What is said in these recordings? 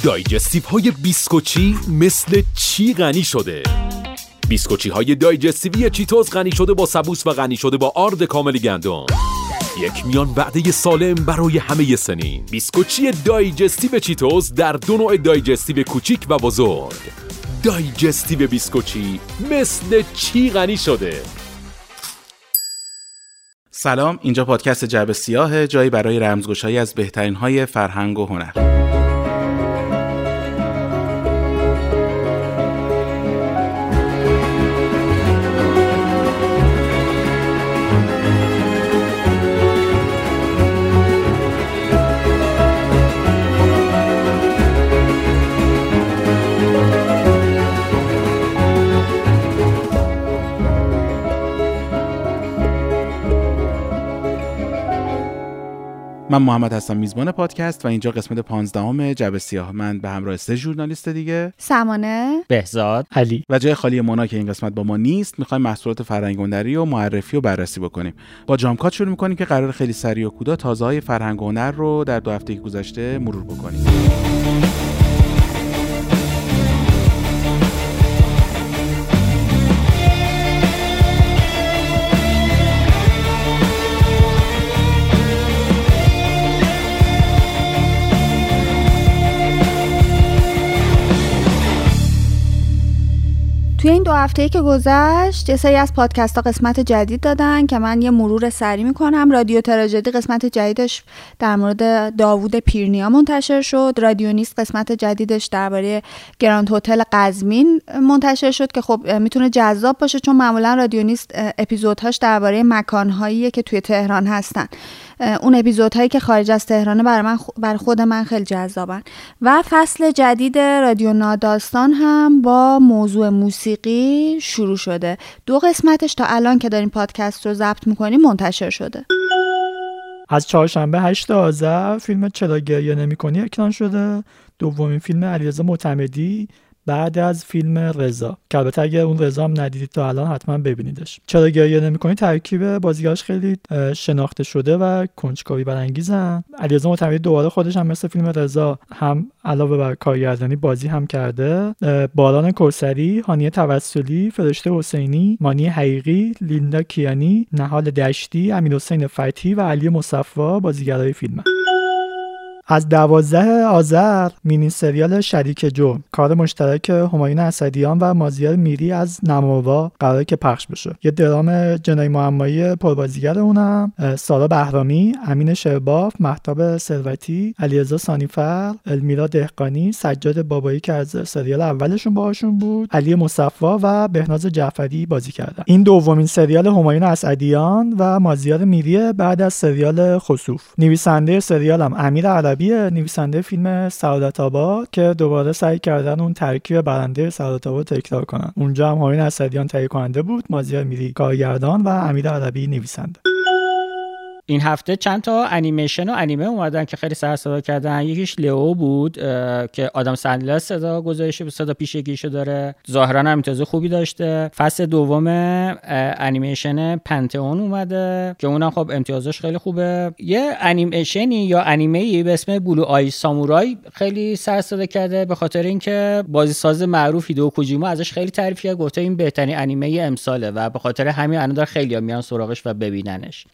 دایجستیف های بیسکوچی مثل چی غنی شده؟ بیسکوچی های دایجستیوی چیتوز غنی شده با سبوس و غنی شده با آرد کامل گندم. یک میان وعده سالم برای همه سنین بیسکوچی دایجستیو چیتوز در دو نوع دایجستیو کوچیک و بزرگ. دایجستیو بیسکوچی مثل چی غنی شده؟ سلام اینجا پادکست جعب سیاه جایی برای رمزگشایی از بهترین های فرهنگ و هنر. من محمد هستم میزبان پادکست و اینجا قسمت 15 جبه سیاه. من به همراه سه ژورنالیست دیگه. سمانه. بهزاد. علی. و جای خالی مونا که این قسمت با ما نیست می‌خوایم محصولات فرهنگ هنری و معرفی و بررسی بکنیم. با جامکات شروع می‌کنیم که قرار خیلی سریع و کودا تازه های فرهنگ هنر رو در دو هفته گذشته مرور بکنیم. توی این دو هفته که گذشت یه سری از پادکست ها قسمت جدید دادن که من یه مرور سری می‌کنم. رادیو تراژدی قسمت جدیدش در مورد داوود پیرنیا منتشر شد. رادیو نیست قسمت جدیدش درباره گراند هتل قزمین منتشر شد که خب می‌تونه جذاب باشه چون معمولا رادیو نیست اپیزودهاش درباره مکانهایی که توی تهران هستن. اون اپیزودهایی که خارج از تهرانه برای من بر خود من خیلی جذابن. و فصل جدید رادیو ناداستان هم با موضوع موسیقی شروع شده. دو قسمتش تا الان که داریم پادکست رو ضبط می‌کنیم منتشر شده. از چهارشنبه 8 آذر فیلم چرا گریه نمی‌کنی اکران شده. دومین فیلم علیرضا معتمدی. بعد از فیلم رضا. که البته اگر اون رضا هم ندیدید تا الان حتما ببینیدش. چرا گریه نمی‌کنی؟ ترکیب بازیگرش خیلی شناخته شده و کنجکاوی برانگیزن. علیرضا معتمدی دوباره خودش هم مثل فیلم رضا هم علاوه بر کارگردانی بازی هم کرده. باران کوسری هانیه توسلی فرشته حسینی مانی حقیقی لیندا کیانی نهال دشتی امیر حسین فتحی و علی مصفا بازیگرای فیلم از دوازده آذر مینی سریال شریک جو کار مشترک همایون اسدیان و مازیار میری از نماوا قرار که پخش بشه. یه درام جنایی معمایی پربازیگر اونم سارا بهرامی امین شرباف محتاب ثروتی علیرضا سانیفر المیرا دهقانی سجاد بابایی که از سریال اولشون باهاشون بود علی مصفا و بهناز جعفری بازی کردن. این دومین سریال همایون اسدیان و مازیار میری بعد از سریال خسوف. نویسنده سریال هم امیر عربی نویسنده فیلم سعادت آباد که دوباره سعی کردن اون ترکیب برنده سعادت آباد تکرار کنن. اونجا هم همایون اسعدیان تهیه کننده بود مازیار میری کارگردان و امیر عربی نویسنده. این هفته چند تا انیمیشن و انیمه اومدن که خیلی سر صدا کردن. یکیش لئو بود که آدم سندلر صدا پیشگیشو داره. ظاهرا هم امتیاز خوبی داشته. فصل دوم انیمیشن پنتئون اومده که اونم خب امتیازش خیلی خوبه. یه انیمیشنی یا انیمه به اسم Blue Eye Samurai خیلی سر صدا کرده به خاطر اینکه بازی ساز معروف هیدو کوجیما ازش خیلی تعریف کرد گفته این بهترین انیمه امساله و به خاطر همین الان داره خیلی میان سراغش و ببیننش.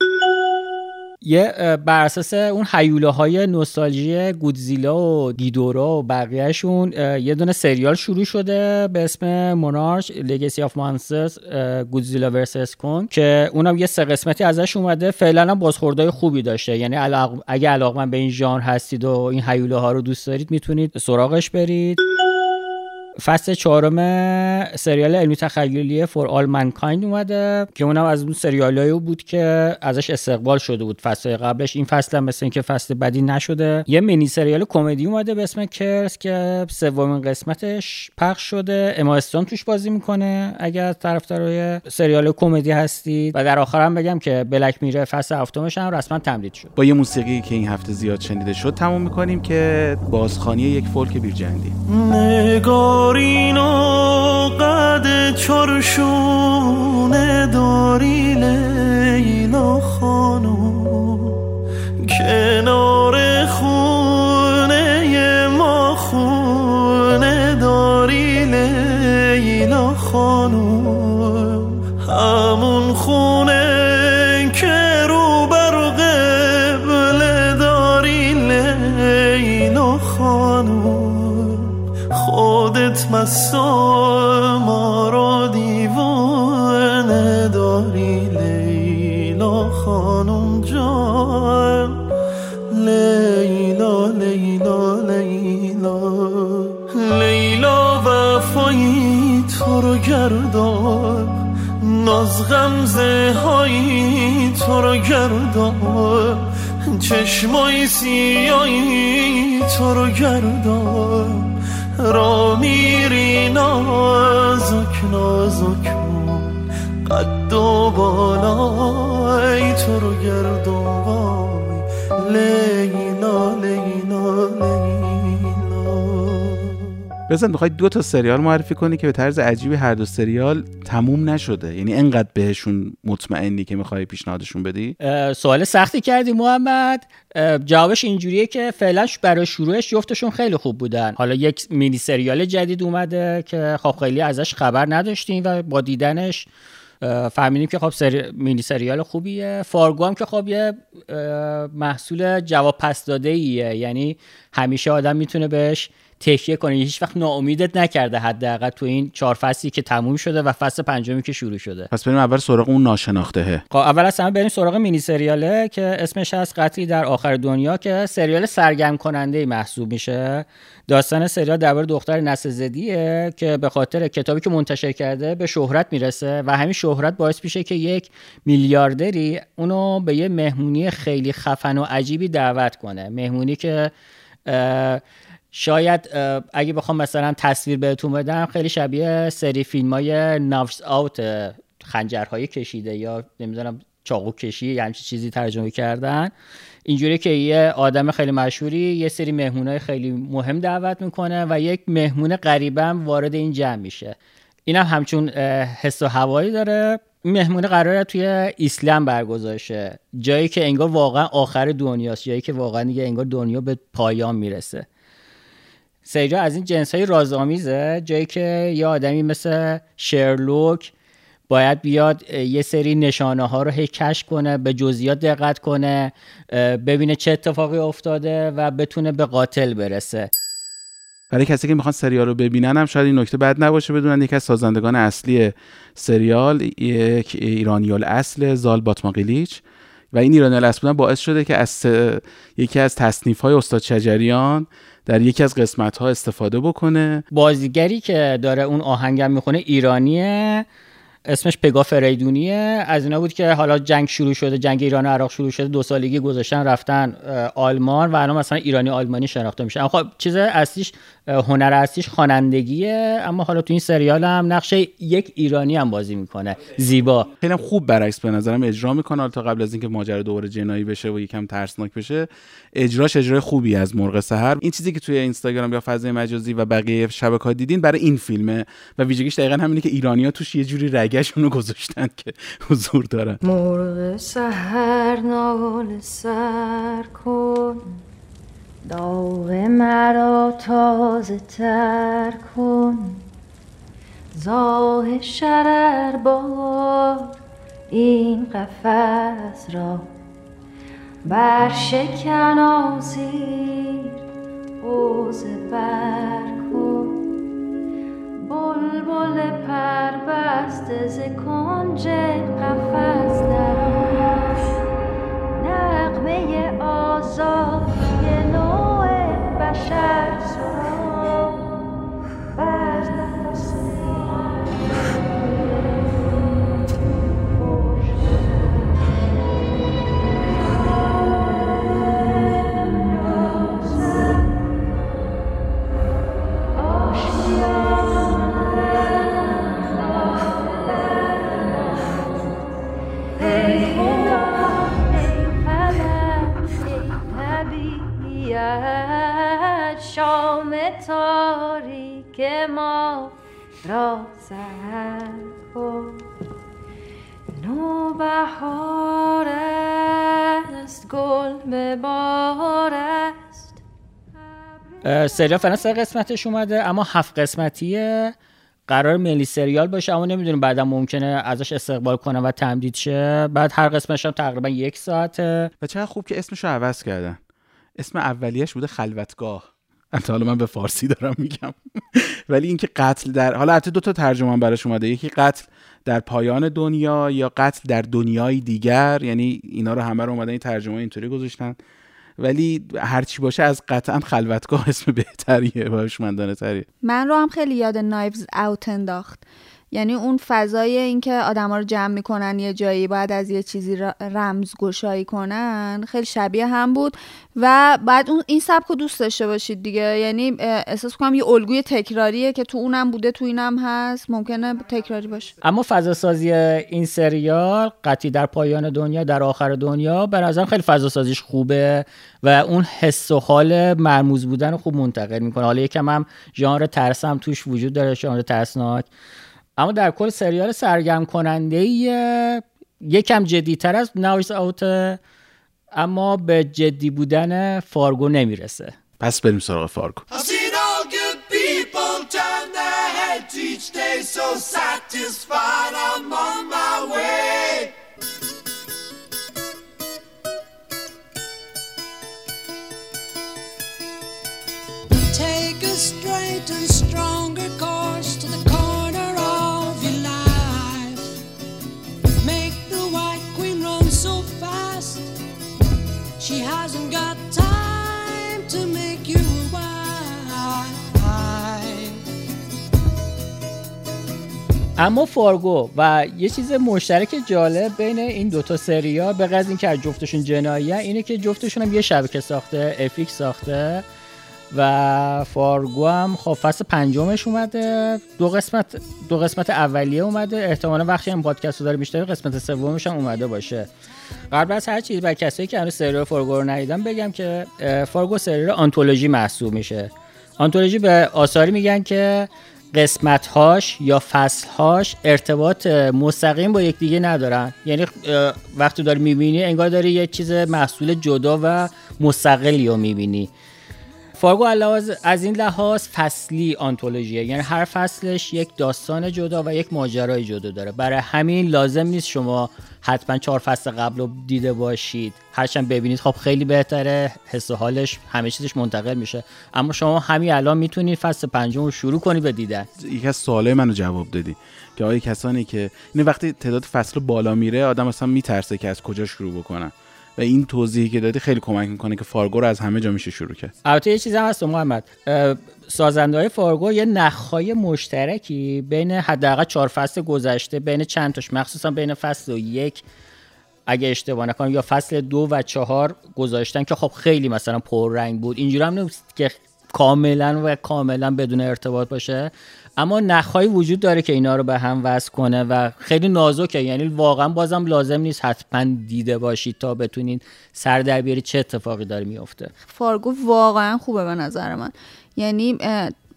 یه بر اساس اون حیوله های نوستالژی گودزیلا و گیدورا و بقیهشون یه دونه سریال شروع شده به اسم مونارش لگسی آف مانسترز گودزیلا ورسس کن که اونم یه سه قسمتی ازش اومده. فعلا هم بازخوردهای خوبی داشته. یعنی علاق... اگه علاقمند به این ژانر هستید و این حیوله ها رو دوست دارید می‌تونید سراغش برید. فصل چهارم سریال علمی تخیلی فور آل منکایند اومده که اونم از اون سریالایی بود که ازش استقبال شده بود فصل قبلش. این فصل هم مثل اینکه فصل بدی نشده. یه مینی سریال کمدی اومده به اسم کرس که سومین قسمتش پخش شده. اما استون توش بازی می‌کنه. اگر طرفدارای سریال کمدی هستید. و در آخرم بگم که بلک میره فصل هفتمش هم رسما تمدید شد. با یه موسیقی که این هفته زیاد شنیده شد تموم می‌کنیم که بازخانی یک فولک بیرجندی. نگارین و قد چرشون چشمای سیایی تو رو گردان را میری نازک نازک قد و بالای تو رو گردان لیلا بزن می‌خوای دو تا سریال معرفی کنی که به طرز عجیبی هر دو سریال تموم نشده. یعنی انقدر بهشون مطمئنی که می‌خوای پیشنهادشون بدی؟ سوال سختی کردی محمد. جوابش اینجوریه که فعلا برای شروعش جفتشون خیلی خوب بودن. حالا یک مینی سریال جدید اومده که خب خیلی ازش خبر نداشتیم و با دیدنش فهمیدیم که خب سری... مینی سریال خوبیه. فارگو هم که خب یه محصول جواب پس داده ایه یعنی همیشه آدم می‌تونه بهش تکیه کنه هیچ وقت ناامیدت نکرده حداقل تو این چهار فصلی که تموم شده و فصل پنجمی که شروع شده. پس بریم اول سراغ اون ناشناختهه خب اول از همه بریم سراغ مینی سریاله که اسمش هست قتلی در آخر دنیا که سریال سرگرم کننده محسوب میشه. داستان سریال درباره دختر نسل زدیه که به خاطر کتابی که منتشر کرده به شهرت می‌رسه و همین شهرت باعث میشه که یک میلیاردری اونو به یه مهمونی خیلی خفن و عجیبی دعوت کنه. مهمونی که شاید اگه بخوام مثلا تصویر بهتون بدم خیلی شبیه سری فیلم های نافس آوت خنجرهای کشیده یا نمی‌دونم چاقو کشی یا همچین چیزی ترجمه کردن. اینجوری که یه آدم خیلی مشهوری یه سری مهمونای خیلی مهم دعوت می‌کنه و یک مهمون هم وارد این جمع میشه. اینم هم همچون حس و هوایی داره. این مهمونه قراره توی ایسلند برگزار جایی که انگار واقعا آخر دنیاست جایی که واقعا دیگه انگار دنیا به پایان می‌رسه. سریال از این جنس های رازآمیزه؟ جایی که یه آدمی مثل شرلوک باید بیاد یه سری نشانه ها رو هی کنه به جزئیات دقت کنه ببینه چه اتفاقی افتاده و بتونه به قاتل برسه. برای کسی که می‌خوان سریال رو ببینن هم شاید این نکته بد نباشه بدونن یکی از سازندگان اصلی سریال یک ایرانی اصل زال باتماقیلیچ و این ایرانی اصل بودن باعث شده که از یکی از تصنیف های استاد شجریان در یکی از قسمت ها استفاده بکنه. بازیگری که داره اون آهنگم می‌خونه ایرانیه. اسمش پگا فریدونیه. از اینا بود که حالا جنگ شروع شده جنگ ایران و عراق شروع شده دو سالگی گذاشتن رفتن آلمان و الان مثلا ایرانی آلمانی شناخته میشه. اما خب چیز اصلیش هنر اصلیش خوانندگیه. اما حالا تو این سریال هم نقش یک ایرانی هم بازی می‌کنه. زیبا. خیلی خوب برعکس به نظرم اجرا می‌کنه. تا قبل از اینکه ماجرا دوباره جنایی بشه و یکم ترسناک بشه اجراش اجرای خوبی از مرغ سحر. این چیزی که توی اینستاگرام یا فضای مجازی و بقیه شبکه‌ها دیدین برای این فیلمه و ویژگیش دقیقا همینه که ایرانیا توش یه جوری رگشون رو گذاشتن که حضور دارن. مرغ سهر نال سر کن. داغ مرا تازه تر کن. زاه شرر بار این قفس را. بر شکن حوزه بر کن. بلبل پر بسته ز کنج قفس در نغمه آزادی نوع بشر سرا بر نفس طبیعت شام تاریک ما را سهر کن نوبهار است گل به بار است سریال فعلا سه قسمتش اومده اما هفت قسمتیه. قرار ملی سریال باشه اما نمی‌دونیم بعدا ممکنه ازش استقبال کنه و تمدید شه. بعد هر قسمتش هم تقریبا یک ساعته. و چقدر خوب که اسمش رو عوض کردن. اسم اولیش بوده خلوتگاه. البته حالا من به فارسی دارم میگم. ولی اینکه قتل در حالا حتی دو تا ترجمه هم براش اومده. یکی قتل در پایان دنیا یا قتل در دنیای دیگر. یعنی اینا رو همه رو اومدن این ترجمه اینطوری گذاشتن. ولی هرچی باشه از قطعا خلوتگاه اسم بهتریه و تریه من رو هم خیلی یاد نایفز اوت انداخت. یعنی اون فضای اینکه آدما رو جمع می‌کنن یه جایی باید از یه چیزی رمز گشایی کنن خیلی شبیه هم بود. و بعد اون این سبک رو دوست داشته باشید دیگه. یعنی احساس کنم یه الگوی تکراریه که تو اونم بوده تو اینم هست. ممکنه تکراری باشه. اما فضا سازی این سریال قطعی در پایان دنیا در آخر دنیا به نظرم خیلی فضا سازیش خوبه و اون حس و حال مرموز بودن رو خوب منتقل می‌کنه. حالا یکم هم ژانر ترس هم توش وجود داره ژانر ترسناک. اما در کل سریال سرگرم کننده یکم جدیتر از Knives Out اما به جدی بودن فارگو نمی‌رسه. پس بریم سراغ فارگو. so satisfied. I'm on my way. اما فارگو و یه چیز مشترک جالب بین این دوتا سریال به غیر اینکه از جفتشون جناییه اینه که جفتشون هم یه شبکه ساخته FX ساخته و فارگو هم خب فصل پنجمش اومده. دو قسمت دو قسمت اولیه اومده. احتمالا وقتی هم پادکست رو دارید میشنوید قسمت سومش هم اومده باشه. قبل از هر چیز برای کسایی که هنوز سریال فارگو رو ندیدن بگم که فارگو سریال آنتولوژی محسوب میشه. آنتولوژی به آثاری میگن که قسمتهاش یا فصلهاش ارتباط مستقیم با یکدیگه ندارن. یعنی وقتی داری می‌بینی انگار داری یه چیز محصول جدا و مستقلی رو می‌بینی. فارگو از این لحاظ فصلی آنتولوژیه. یعنی هر فصلش یک داستان جدا و یک ماجرای جدا داره. برای همین لازم نیست شما حتما چهار فصل قبل رو دیده باشید. هرچند ببینید خب خیلی بهتره حس و حالش همه چیزش منتقل میشه. اما شما همین الان می‌تونید فصل پنجم رو شروع کنید به دیدن. یکی از سوالای منو جواب دادی که آیا کسانی که این وقتی تعداد فصل بالا میره آدم اصلا میترسه که از کجا شروع بکنن. و این توضیحی که دادی خیلی کمک می‌کنه که فارگو رو از همه جا میشه شروع کرد. البته یه چیزی هم هست محمد. سازنده های فارگو یه نخهای مشترکی بین حداقل چهار فصل گذشته بین چند تاش مخصوصا بین فصل یک اگه اشتباه نکنم یا فصل دو و چهار گذاشتن که خب خیلی مثلا پررنگ بود. اینجوری هم نیست که کاملا و کاملا بدون ارتباط باشه. اما نخهایی وجود داره که اینا رو به هم وصل کنه و خیلی نازکه. یعنی واقعا بازم لازم نیست حتما دیده باشید تا بتونید سر در بیارید چه اتفاقی داره میفته فارگو واقعا خوبه به نظر من. یعنی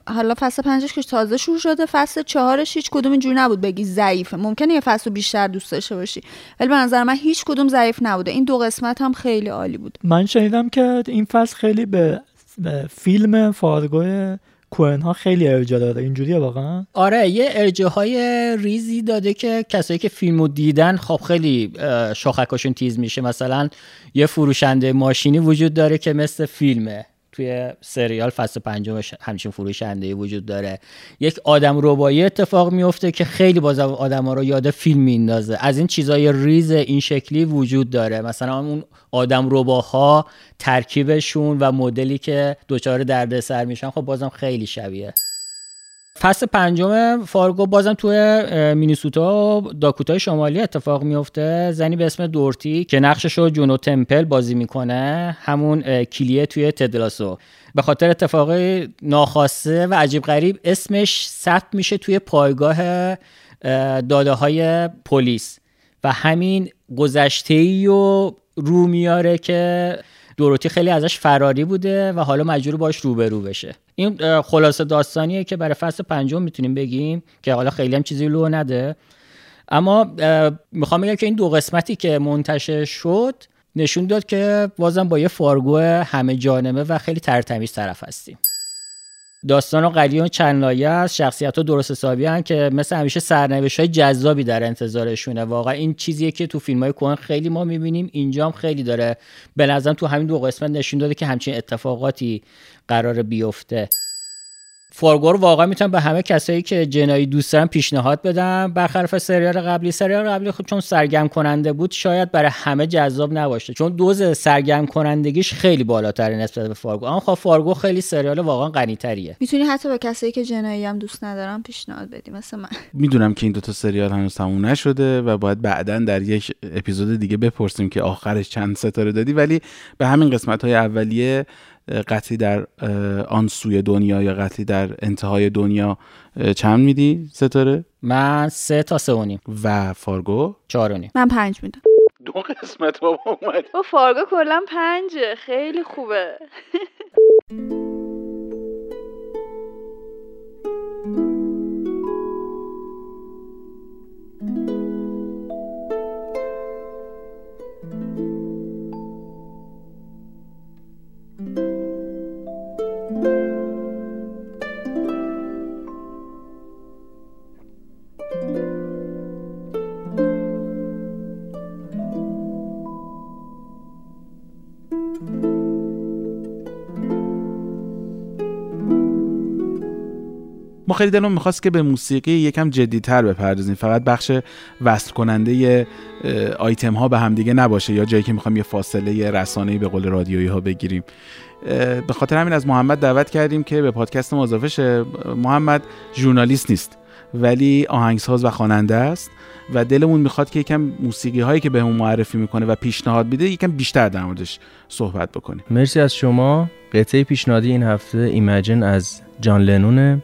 حالا فصل پنجش که تازه شروع شده فصل چهارش هیچ کدوم اینجوری نبود بگی ضعیفه. ممکنه یه فصل رو بیشتر دوست داشته باشی ولی به نظر من هیچ کدوم ضعیف نبوده. این دو قسمت هم خیلی عالی بود. من شنیدم که این فصل خیلی به, به فیلم فارگو کوهن ها خیلی ارجاع داره. اینجوریه واقعا؟ آره یه ارجاع های ریزی داده که کسایی که فیلمو دیدن خب خیلی شاخکاشون تیز میشه. مثلا یه فروشنده ماشینی وجود داره که مثل فیلمه. توی سریال فصل پنجمش همچین فروشنده وجود داره. یک آدم ربایی اتفاق میفته که خیلی باز ما رو یاد فیلم میندازه. از این چیزای ریز این شکلی وجود داره. مثلا اون آدم رباها ترکیبشون و مدلی که دچار دردسر میشن خب بازم خیلی شبیه. فصل پنجم فارگو بازم توی مینیسوتا و داکوتای شمالی اتفاق میفته. زنی به اسم دورتی که نقشش رو جونو تمپل بازی می‌کنه. همون کلیه توی تدلاسو. به خاطر اتفاق ناخواسته و عجیب غریب اسمش ثبت میشه توی پایگاه اه، داده های پلیس. و همین گذشته ای و رو میاره که دوروتی خیلی ازش فراری بوده و حالا مجبور باش روبرو بشه. این خلاصه داستانیه که برای فصل پنجم می‌تونیم بگیم که حالا خیلی هم چیزی لو نده. اما می‌خوام بگم که این دو قسمتی که منتشر شد نشون داد که بازم با یه فارگو همه جانبه و خیلی ترتمیز طرف هستیم. داستان و قلیون چند لایه است. شخصیت ها درست حسابی هن که مثل همیشه سرنوشت های جذابی در انتظارشونه. واقعا این چیزیه که تو فیلم های کهن خیلی ما می‌بینیم. اینجا هم خیلی داره به نظرم تو همین دو قسمت نشون داده که همچین اتفاقاتی قرار بیفته. فارگو رو واقعا می‌تونم به همه کسایی که جنایی دوست دارن پیشنهاد بدم. برخلاف سریال قبلی سریال قبلی خب چون سرگرم کننده بود شاید برای همه جذاب نباشه. چون دوز سرگرم کنندگیش خیلی بالاتره نسبت به فارگو اما خب فارگو خیلی سریال واقعا غنی‌تریه. می‌تونی حتی به کسایی که جنایی هم دوست ندارن پیشنهاد بدی مثل من. می‌دونم که این دوتا سریال هنوز تموم نشده و باید بعدا در یک اپیزود دیگه بپرسیم که آخرش چند ستاره دادی. ولی به همین قسمت های اولیه قتلی در آن سوی دنیا یا قتلی در انتهای دنیا چند میدی ستاره؟ من سه تا سه و نیم. و فارگو؟ چهار و نیم. من پنج میدم دو قسمت بابا اومد. با فارگو کلا پنجه. خیلی خوبه. خیلی دلمون می‌خواست که به موسیقی یکم جدیتر بپردازیم. فقط بخش وصل کننده آیتم ها به همدیگه نباشه یا جایی که می‌خوایم یه فاصله رسانه‌ای به قول رادیویی ها بگیریم به خاطر همین از محمد دعوت کردیم که به پادکست ما اضافه شه. محمد ژورنالیست نیست ولی آهنگساز و خواننده است و دلمون می‌خواد که یکم موسیقی هایی که بهمون معرفی می‌کنه و پیشنهاد میده یکم بیشتر در موردش صحبت بکنیم. مرسی از شما. قطعه پیشنهادی این هفته ایمجن از جان لنونه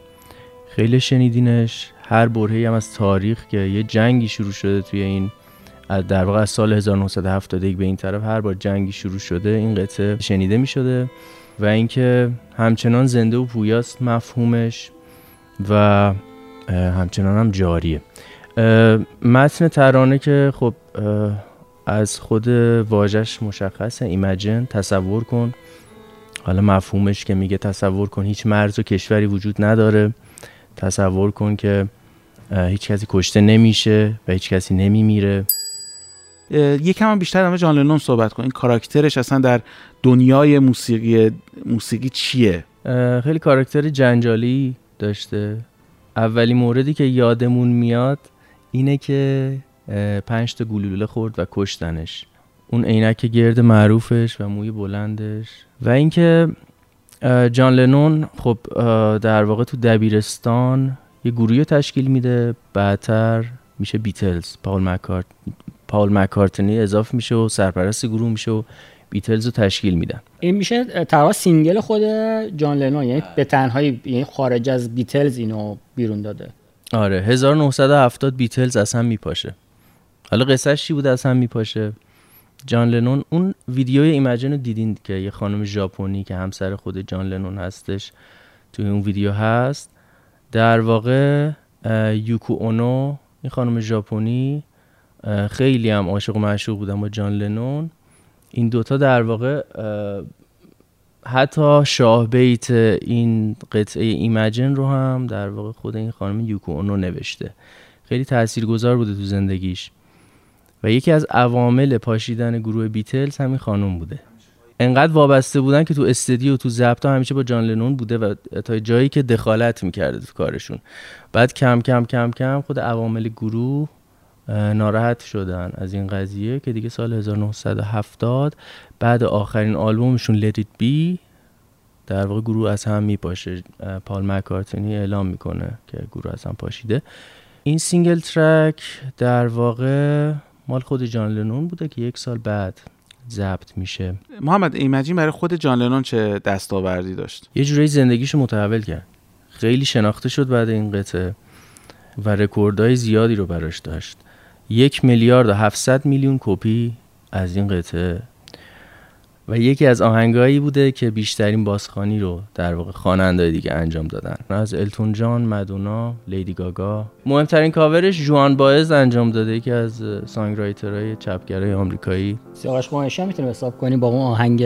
خیلی شنیدینش. هر برهی هم از تاریخ که یه جنگی شروع شده توی این در واقع از سال 1971 به این طرف هر بار جنگی شروع شده این قطعه شنیده می شده و اینکه همچنان زنده و پویاست مفهومش و همچنان هم جاریه. متن ترانه که خب از خود واژش مشخصه. ایمجن تصور کن. حالا مفهومش که میگه تصور کن هیچ مرز و کشوری وجود نداره. تصور کن که هیچ کسی کشته نمیشه و هیچ کسی نمیمیره. یکم هم بیشتر مورد جان لنون صحبت کن. این کاراکترش اصلا در دنیای موسیقی موسیقی چیه؟ خیلی کاراکتر جنجالی داشته. اولی موردی که یادمون میاد اینه که پنج تا گلوله خورد و کشتنش. اون عینک گرد معروفش و موی بلندش. و اینکه جان لنون خب در واقع تو دبیرستان یه گروهی رو تشکیل میده بعدتر میشه بیتلز. پاول مکارت پاول مکارتنی اضافه میشه و سرپرست گروه میشه و بیتلز رو تشکیل میدن. این میشه تقریبا single خود جان لنون یعنی به تنهایی یعنی خارج از بیتلز اینو بیرون داده. آره 1970 بیتلز اصلا میپاشه. حالا قصهش چی بوده اصلا میپاشه. جان لنون اون ویدیوی ایمجن رو دیدین که یه خانم ژاپنی که همسر خود جان لنون هستش توی اون ویدیو هست. در واقع یوکو اونو این خانم ژاپنی خیلی هم عاشق و معشوق بودن با جان لنون. این دوتا در واقع حتی شاه بیت این قطعه ایمجن رو هم در واقع خود این خانم یوکو اونو نوشته. خیلی تاثیرگذار بوده تو زندگیش. و یکی از عوامل پاشیدن گروه بیتلز همین خانم بوده. انقدر وابسته بودن که تو استدیو تو ضبط همیشه با جان لنون بوده و تا جایی که دخالت می‌کرده تو کارشون. بعد کم کم کم کم خود عوامل گروه ناراحت شدن از این قضیه که دیگه سال 1970 بعد آخرین آلبومشون It Be در واقع گروه از هم میپاشه. پال مکارتنی اعلام می‌کنه که گروه از هم پاشیده. این single track در واقع مال خود جان لنون بوده که یک سال بعد ضبط میشه. محمد Imagine برای خود جان لنون چه دستاوردی داشت؟ یه جورایی زندگیشو متحول کرد. خیلی شناخته شد بعد این قطعه و رکوردهای زیادی رو براش داشت. یک میلیارد و 700 میلیون کپی از این قطعه و یکی از آهنگایی بوده که بیشترین بازخوانی رو در واقع خواننده‌های دیگه انجام دادن. از التون جان، مدونا، لیدی گاگا. مهمترین کاورش جوان باز انجام داده یکی از songwriter های چپگرای آمریکایی. سیاوش قمیشی هم می‌تونیم حساب کنیم با اون آهنگ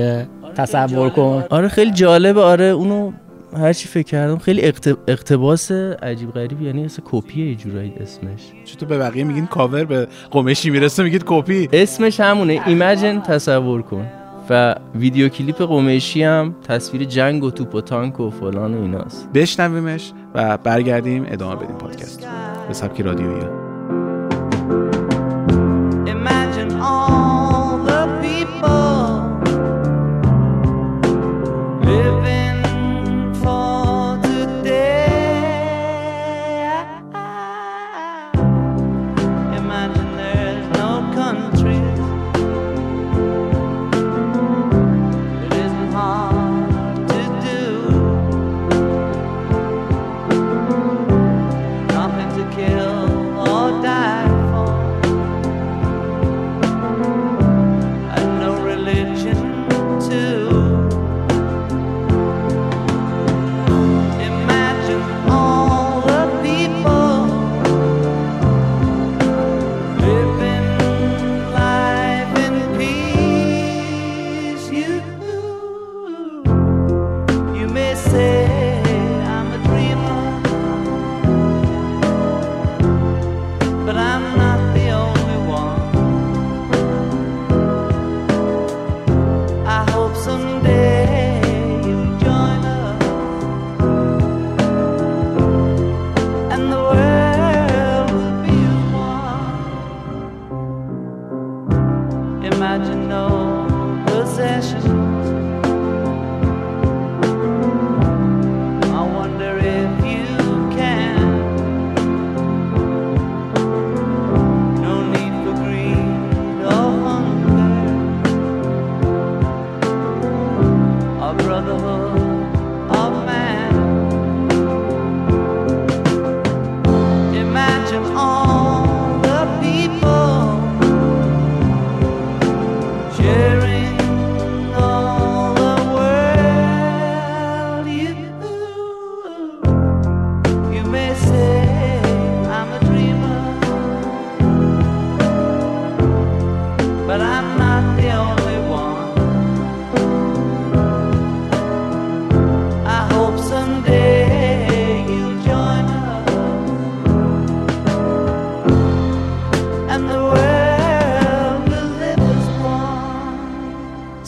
تصور کن. آره خیلی جالبه آره اونو هرچی فکر کردم خیلی اقت- اقتباس عجیب غریب یعنی اصلا کپیه یه جورایی اسمش. چطور به بقیه میگین کاور؟ به قمیشی می‌رسه میگید کپی. اسمش همونه. ایمجن تصور کن. و ویدیو کلیپ قمیشی هم تصویر جنگ و توپ و تانک و فلان و ایناست. بشنویمش و برگردیم ادامه بدیم پادکست. به سبک رادیویی.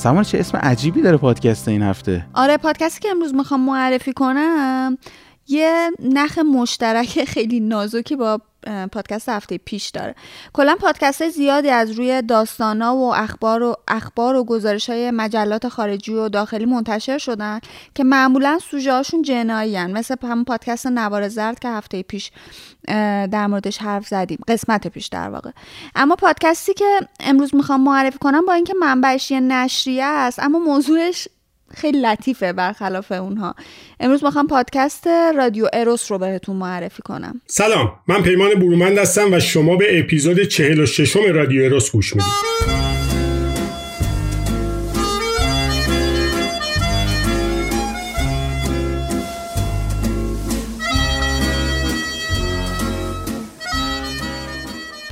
One. سامان چه اسم عجیبی داره پادکست این هفته آره پادکستی که امروز می‌خوام معرفی کنم یه نخ مشترک خیلی نازکی با پادکست هفته پیش داره. کلا پادکست زیادی از روی داستانا و اخبار و اخبار و گزارش های مجلات خارجی و داخلی منتشر شدن که معمولا سوژه هاشون جنایی هن. مثل همون پادکست نوار زرد که هفته پیش در موردش حرف زدیم. قسمت پیش در واقع. اما پادکستی که امروز می‌خوام معرفی کنم با اینکه منبعش یه نشریه است اما موضوعش خیلی لطیفه برخلاف اونها. امروز می‌خوام پادکست رادیو اروس رو بهتون معرفی کنم. سلام من پیمان برومند هستم و شما به اپیزود 46 رادیو اروس گوش می‌دید.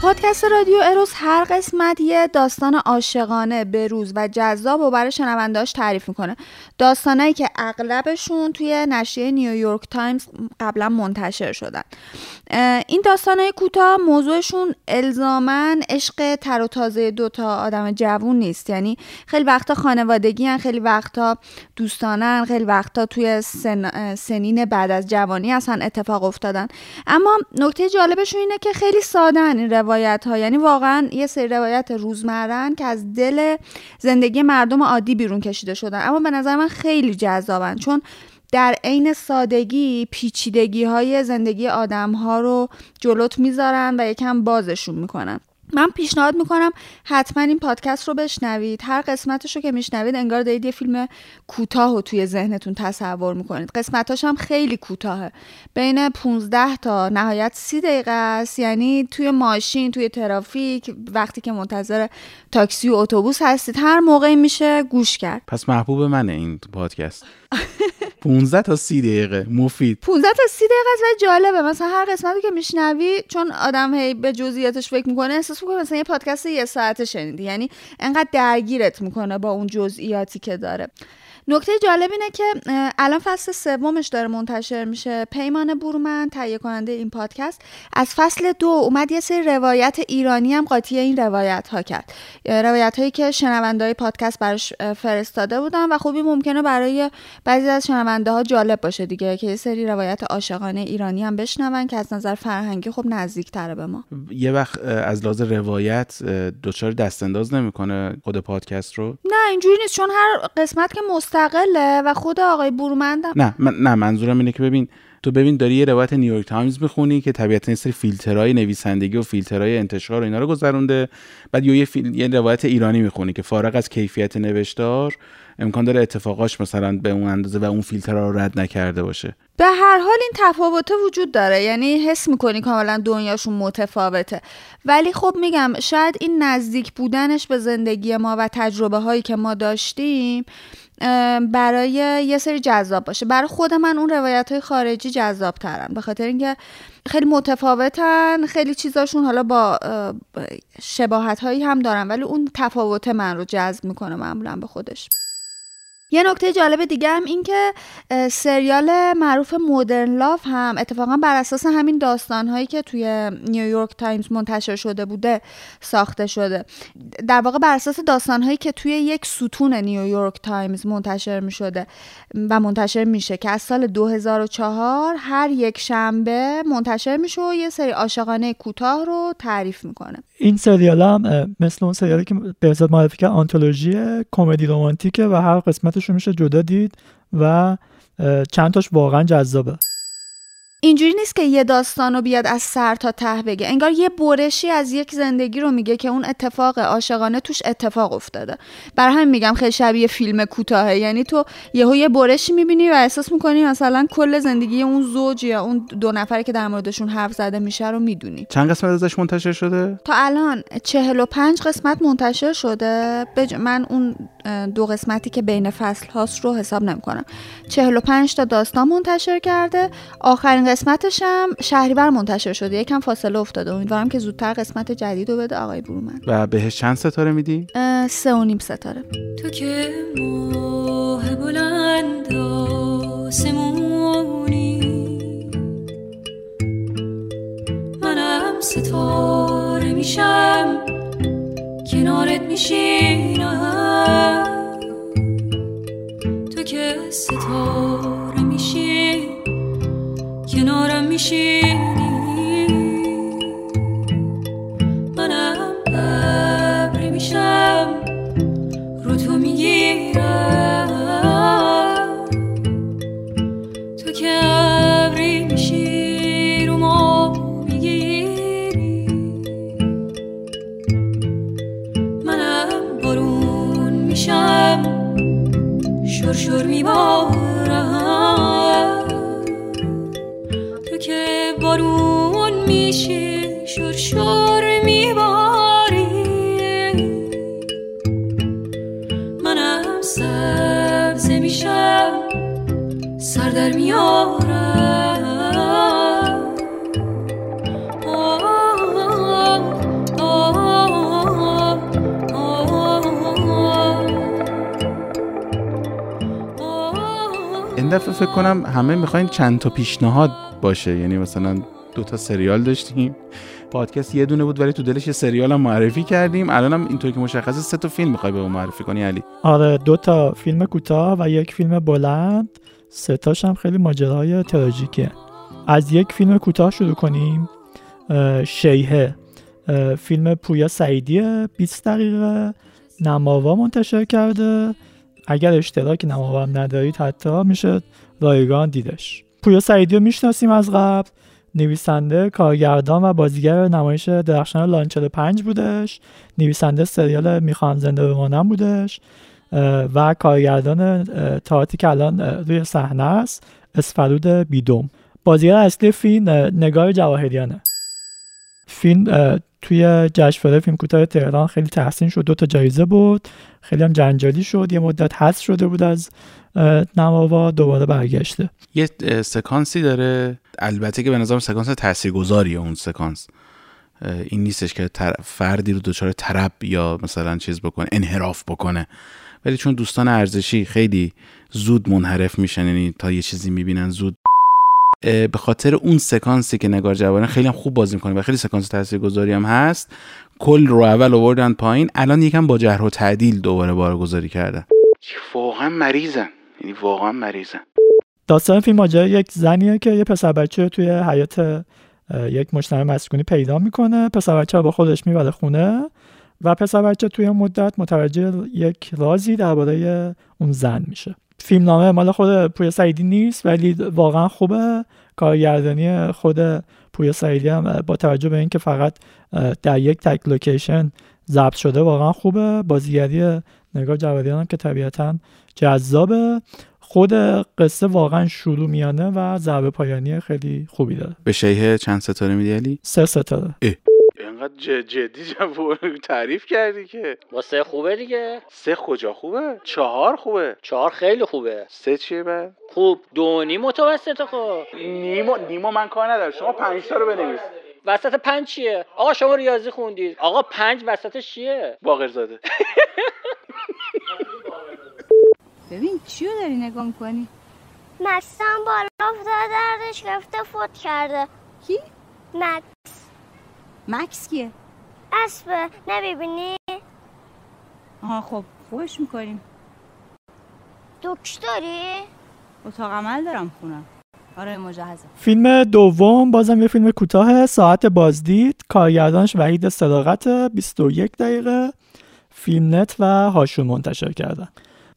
پادکست رادیو اروس هر قسمت یه داستان عاشقانه بروز و جذاب و برای شنوندهاش تعریف می‌کنه. داستانایی که اغلبشون توی نشریه نیویورک تایمز قبلا منتشر شدن. این داستانای کوتاه موضوعشون الزاما عشق تر و تازه دوتا آدم جوون نیست. یعنی خیلی وقتا خانوادگی هن، خیلی وقتا دوستانن خیلی وقتا توی سن، سنین بعد از جوانی اصلا اتفاق افتادن. اما نکته جالبشون اینه که خیلی سادن این روایت ها یعنی واقعا یه سری روایت روزمرن که از دل زندگی مردم عادی بیرون کشیده شدن. اما به نظر من خیلی جذابن چون در عین سادگی پیچیدگی های زندگی آدم ها رو جلوت می‌ذارن و یکم بازشون می‌کنن. من پیشنهاد می‌کنم حتما این پادکست رو بشنوید. هر قسمتش رو که میشنوید انگار دارید یه فیلم کوتاه رو توی ذهنتون تصور می‌کنید. قسمتاش هم خیلی کوتاهه. بین 15 تا نهایت 30 دقیقه است. یعنی توی ماشین توی ترافیک وقتی که منتظر تاکسی و اتوبوس هستید هر موقعی میشه گوش کرد. پس محبوب منه این پادکست. 15 تا 30 دقیقه. مفید. 15 تا 30 دقیقه است جالبه. مثلا هر قسمتی که میشنوی چون آدم هی به جزئیاتش فکر می‌کنه احساس می‌کنه مثلا یه پادکست یه ساعته شنیدی. یعنی انقدر درگیرت می‌کنه با اون جزئیاتی که داره. نکته جالب اینه که الان فصل سومش داره منتشر میشه. پیمان بورمن تهیه کننده این پادکست. از فصل دو اومد یه سری روایت ایرانی هم قاطی این روایت ها کرد. روایت هایی که شنونده های پادکست براش فرستاده بودن و خوبی ممکنه برای بعضی از شنونده ها جالب باشه دیگه که یه سری روایت عاشقانه ایرانی هم بشنون که از نظر فرهنگی خب نزدیک تره به ما. یه وقت از لحاظ روایت دچار دستانداز نمی‌کنه خود پادکست رو؟ نه اینجوری نیست. چون هر قسمت که مستقله و خود آقای بورمندم نه من نه منظورم اینه که ببین تو ببین داری یه روایت نیویورک تایمز می‌خونی که طبیعتا یه سری فیلترهای نویسندگی و فیلترهای انتشار و اینا رو گذرونده. بعد یه فیل... یه روایت ایرانی می‌خونی که فارغ از کیفیت نوشتار امکان داره اتفاقاش مثلا به اون اندازه و اون فیلترها رو رد نکرده باشه. به هر حال این تفاوت وجود داره. یعنی حس می‌کنی کاملا دنیاشون متفاوته. ولی خب میگم شاید این نزدیک بودنش به زندگی ما و تجربه هایی که ما داشتیم برای یه سری جذاب باشه. برای خود من اون روایت های خارجی جذاب ترن به خاطر اینکه خیلی متفاوتن خیلی چیزاشون حالا با شباهت هایی هم دارن. ولی اون تفاوت من رو جذب می‌کنه معمولا به خودش. یه نکته جالب دیگه هم این که سریال معروف Modern Love هم اتفاقا بر اساس همین داستانهایی که توی نیویورک تایمز منتشر شده بوده ساخته شده. در واقع بر اساس داستانهایی که توی یک ستون نیویورک تایمز منتشر می شده و منتشر میشه که از سال 2004 هر یک شنبه منتشر میشه و یه سری عاشقانه کوتاه رو تعریف می‌کنه. این سریال هم مثل اون سریالی که به حساب معرفی کرد آنتولوژی کمدی رمانتیکه و هر قسمتش رو میشه جدا دید و چند تاش واقعا جذابه. اینجوری نیست که یه داستان رو بیاد از سر تا ته بگه. انگار یه برشی از یک زندگی رو میگه که اون اتفاق عاشقانه توش اتفاق افتاده. بر همین میگم خیلی شبیه فیلم کوتاهه. یعنی تو یهو یه برشی می‌بینی و احساس می‌کنی مثلا کل زندگی اون زوج یا اون دو نفری که در موردشون حرف زده میشه رو می‌دونی. چند قسمت ازش منتشر شده؟ تا الان 45 قسمت منتشر شده. بج... من اون دو قسمتی که بین فصل هاست رو حساب نمی کنم 45 تا داستان منتشر کرده. آخرین قسمتش هم شهریور منتشر شده یکم فاصله افتاده. امیدوارم که زودتر قسمت جدید رو بده آقای برومن و بهش چند ستاره میدی؟ سه و نیم ستاره. تو که ماه بلند آسمونی منم ستاره میشم. کنارت میشینم می‌خواین چند تا پیشنهاد باشه؟ یعنی مثلا دو تا سریال داشتیم. پادکست یه دونه بود ولی تو دلش یه سریال هم معرفی کردیم. الانم اینطوری که مشخصه سه تا فیلم می‌خوای به اون معرفی کنی علی. آره دو تا فیلم کوتاه و یک فیلم بلند. سه تاش هم خیلی ماجراهای تراژیکه. از یک فیلم کوتاه شروع کنیم. شیهه فیلم پویا سعیدی 20 دقیقه. نماوا منتشر کرده. اگر اشتراک نماوا هم ندارید حتی میشه رایگان دیدش. پویا سعیدی رو می‌شناسیم از قبل. نویسنده کارگردان و بازیگر نمایش درخشان لانچر پنج بودش. نویسنده سریال می‌خوام زنده بمانم بودش. و کارگردان تئاتری که الان روی صحنه است اسفرود بیدوم بازیگر اصلی فیلم نگار جواهریانه. فیلم توی جشنواره فیلم کوتاه تهران خیلی تحسین شد دو تا جایزه بود خیلی هم جنجالی شد یه مدت حذف شده بود از نماوا دوباره برگشته. یه سکانسی داره البته که به نظرم سکانس تاثیرگذاریه اون سکانس. این نیستش که فردی رو دچار ترپ یا مثلا چیز بکنه انحراف بکنه. ولی چون دوستان ارزشی خیلی زود منحرف میشن یعنی تا یه چیزی می‌بینن زود به خاطر اون سکانسی که نگار جوانه خیلی هم خوب بازی می‌کنه و خیلی سکانس تاثیرگذاری هم هست کل رو اول آوردن پایین الان یکم با جهر و تعدیل دوباره بارگذاری کردن. واقعا مریضن. یعنی واقعا مریضن. داستان فیلم ماجرای یک زنیه که یه پسر بچه رو توی حیات یک مجتمع مسکونی پیدا می‌کنه. پسر بچه رو با خودش می‌بره خونه و پسر بچه توی مدت متوجه یک رازی درباره اون زن میشه. فیلم نامه مال خود پویا سعیدی نیست ولی واقعا خوبه. کارگردانی خود پویا سعیدی هم اه، با توجه به اینکه فقط اه، در یک تک لوکیشن ضبط شده واقعا خوبه. بازیگری نگار جوادیان هم که طبیعتا جذابه. خود قصه واقعا شروع میانه و ضربه پایانی خیلی خوبی داره. به شیهه چند ستاره میدی علی؟ سه ستاره. اینقدر جدی تعریف کردی که. واسه خوبه دیگه. سه کجا خوبه؟ چهار خوبه. چهار خیلی خوبه. سه چیه بعد؟ خوب. دو نیم متوسط خب. نیما نیما من کار ندارم. شما پنج تا رو بنویس. وسط پنج چیه؟ آقا شما ریاضی خوندید. آقا پنج وسطش چیه؟ باقر زاده ببین چیو داری نگاه می‌کنی؟ مکسم بالا افتاده دردش گرفته فوت کرده. کی؟ مکس مکس کیه؟ اسبه. نمی‌بینی آها خب خوش می‌کنیم. دکتری؟ اتاق عمل دارم خونم آره مجهزم فیلم دوم بازم یه فیلم کوتاه ساعت بازدید. کارگردانش وحید صداقت 21 دقیقه. فیلم نت و هاشون منتشر کردن.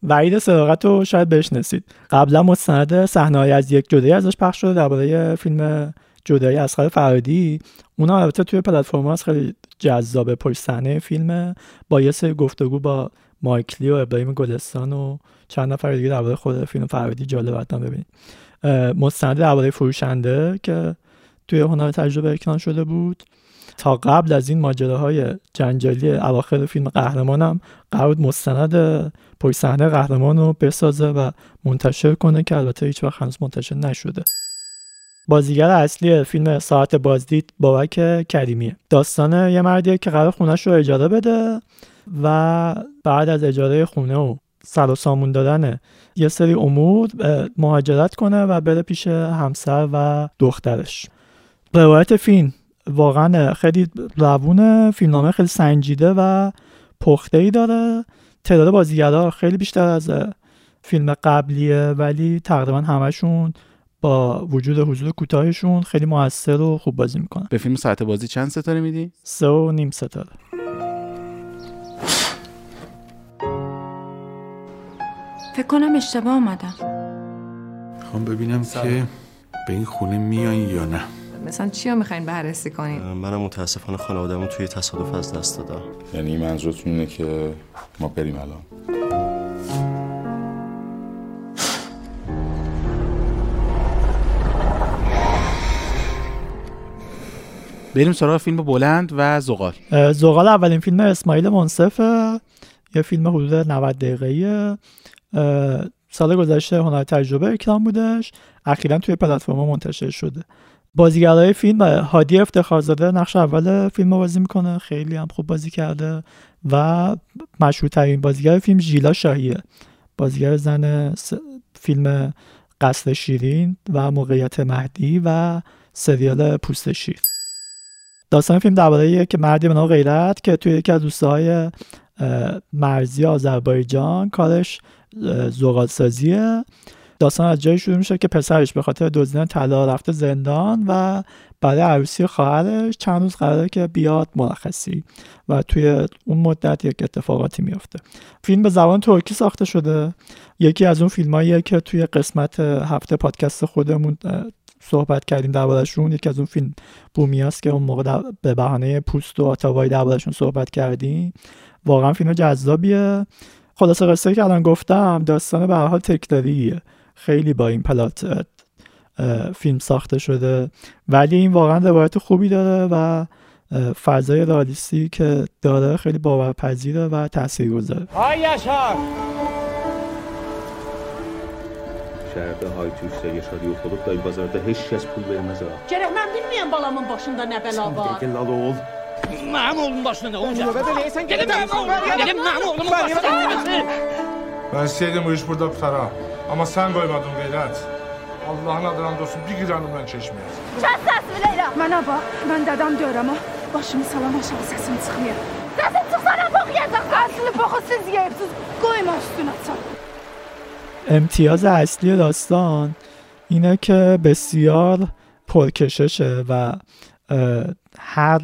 وحید صداقت رو شاید بشناسید. قبلا مستند صحنه از یک جدایی ازش پخش شده درباره فیلم جدایی اسخر فرادی اونا البته توی پلتفرم هست خیلی جذاب پشت صحنه فیلم با یه سری گفتگو با مایکلی و ابراهیم گلستان و چند نفر دیگه درباره خود فیلم فرادی جالب حتما ببینید. مستند درباره فروشنده که توی هنر تجربه اکران شده بود. تا قبل از این ماجراهای جنجالی اواخر فیلم قهرمانم قرار مستند پشت صحنه قهرمان رو بسازه و منتشر کنه که البته هیچ وقت هنوز منتشر نشده. بازیگر اصلی فیلم ساعت بازدید بابک کریمیه. داستان یه مردیه که قرار خونش رو اجاره بده و بعد از اجاره خونه و سر و سامون دادن یه سری امور مهاجرت کنه و بره پیش همسر و دخترش. روایت فیلم واقعا خیلی روونه فیلمنامه خیلی سنجیده و پخته ای داره. تعداد بازیگرا خیلی بیشتر از فیلم قبلیه ولی تقریبا همشون با وجود حضور کوتاهشون خیلی موثر و خوب بازی می‌کنن. به فیلم ساعت بازی چند ستاره میدی؟ سه و نیم ستاره. فکر کنم اشتباه آمدم می‌خوام ببینم که به این خونه میان یا نه. مثلا چی رو می‌خواین بررسی کنین؟ منم متاسفانه خانوادهمون توی تصادف از دست دادم. یعنی منظورتون اینه که ما بریم الان؟ بریم سراغ فیلم بلند و زغال. زغال اولین فیلم اسماعیل منصفه. یه فیلم حدود 90 دقیقه سال گذشته هنر تجربه اکرام بودش. اخیرا توی پلتفرم منتشر شده. بازیگرای فیلم هادی افتخارزاده نقش اول فیلم بازی می‌کنه. خیلی هم خوب بازی کرده و مشهورترین بازیگر فیلم ژیلا شاهیه. بازیگر زن فیلم قصد شیرین و موقعیت مهدی و سریال پوست شیر. داستان فیلم درباره که مردی به نام غیرت که توی یکی از روستاهای اه، مرزی آذربایجان کارش زغال سازیه داستان از جایی شروع میشه که پسرش به خاطر دزدیدن طلا رفته زندان و برای عروسی خواهرش چند روز قراره که بیاد مرخصی و توی اون مدت یک اتفاقاتی میفته فیلم به زبان ترکی ساخته شده. یکی از اون فیلماییه که توی قسمت هفته پادکست خودمون صحبت کردیم دربارهشون. یکی از اون فیلم بومیاست که اون موقع در- به بهانه پوست و آتاوایی دربارهشون صحبت کردیم. واقعا فیلم جذابیه. خلاصه قصه که الان گفتم داستان به حال تکراریه خیلی با این پلات فیلم ساخته شده. ولی این واقعا روایت خوبی داره و فضای رالیستی که داره خیلی باورپذیره و تاثیر گذاره های یشار! شهرده های توش دیگه شادی و خلوب داریم بازارده هیچ کس پول بریم از آقا جرخ من بیمیم بالامون باشنده نبلا با. سن دیگه لالو. اول مهم اولم باشنده اونجا. اونو ببینیسن گلیم مهم اولم باشنده. بسیدیم و ایش برده پترا Amma sən qoymadın qeyrət. Allahın adına olsun bir giranımdan keçməyək. Kəs səsini Leyla. Mənə bax, mən dədəm deyirəm ha. Başımı salam aşağı səsim çıxmıyor. Səsim çıxsana box yeyəcək. Əsli boxu siz yeyibsiz. Qoyma üstünə çal. امتیاز اصلی داستان اینه که بسیار پرکششه و هر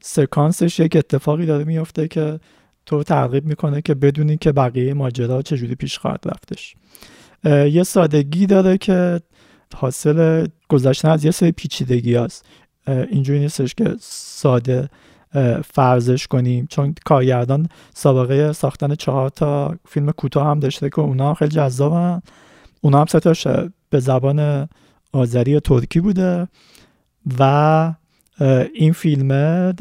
سکانسش یک اتفاقی داره میفته که تو ترغیب می‌کنه که بدونی که بقیه ماجرا چجوری پیش خواهد رفتش یه سادگی داره که حاصل گذشتن از یه سری پیچیدگی هست اینجوری نیستش که ساده فرضش کنیم. چون کارگردان سابقه ساختن چهار تا فیلم کوتاه هم داشته که اونا هم خیلی جذابن. اونا هم سه تاش به زبان آذری ترکی بوده و این فیلمه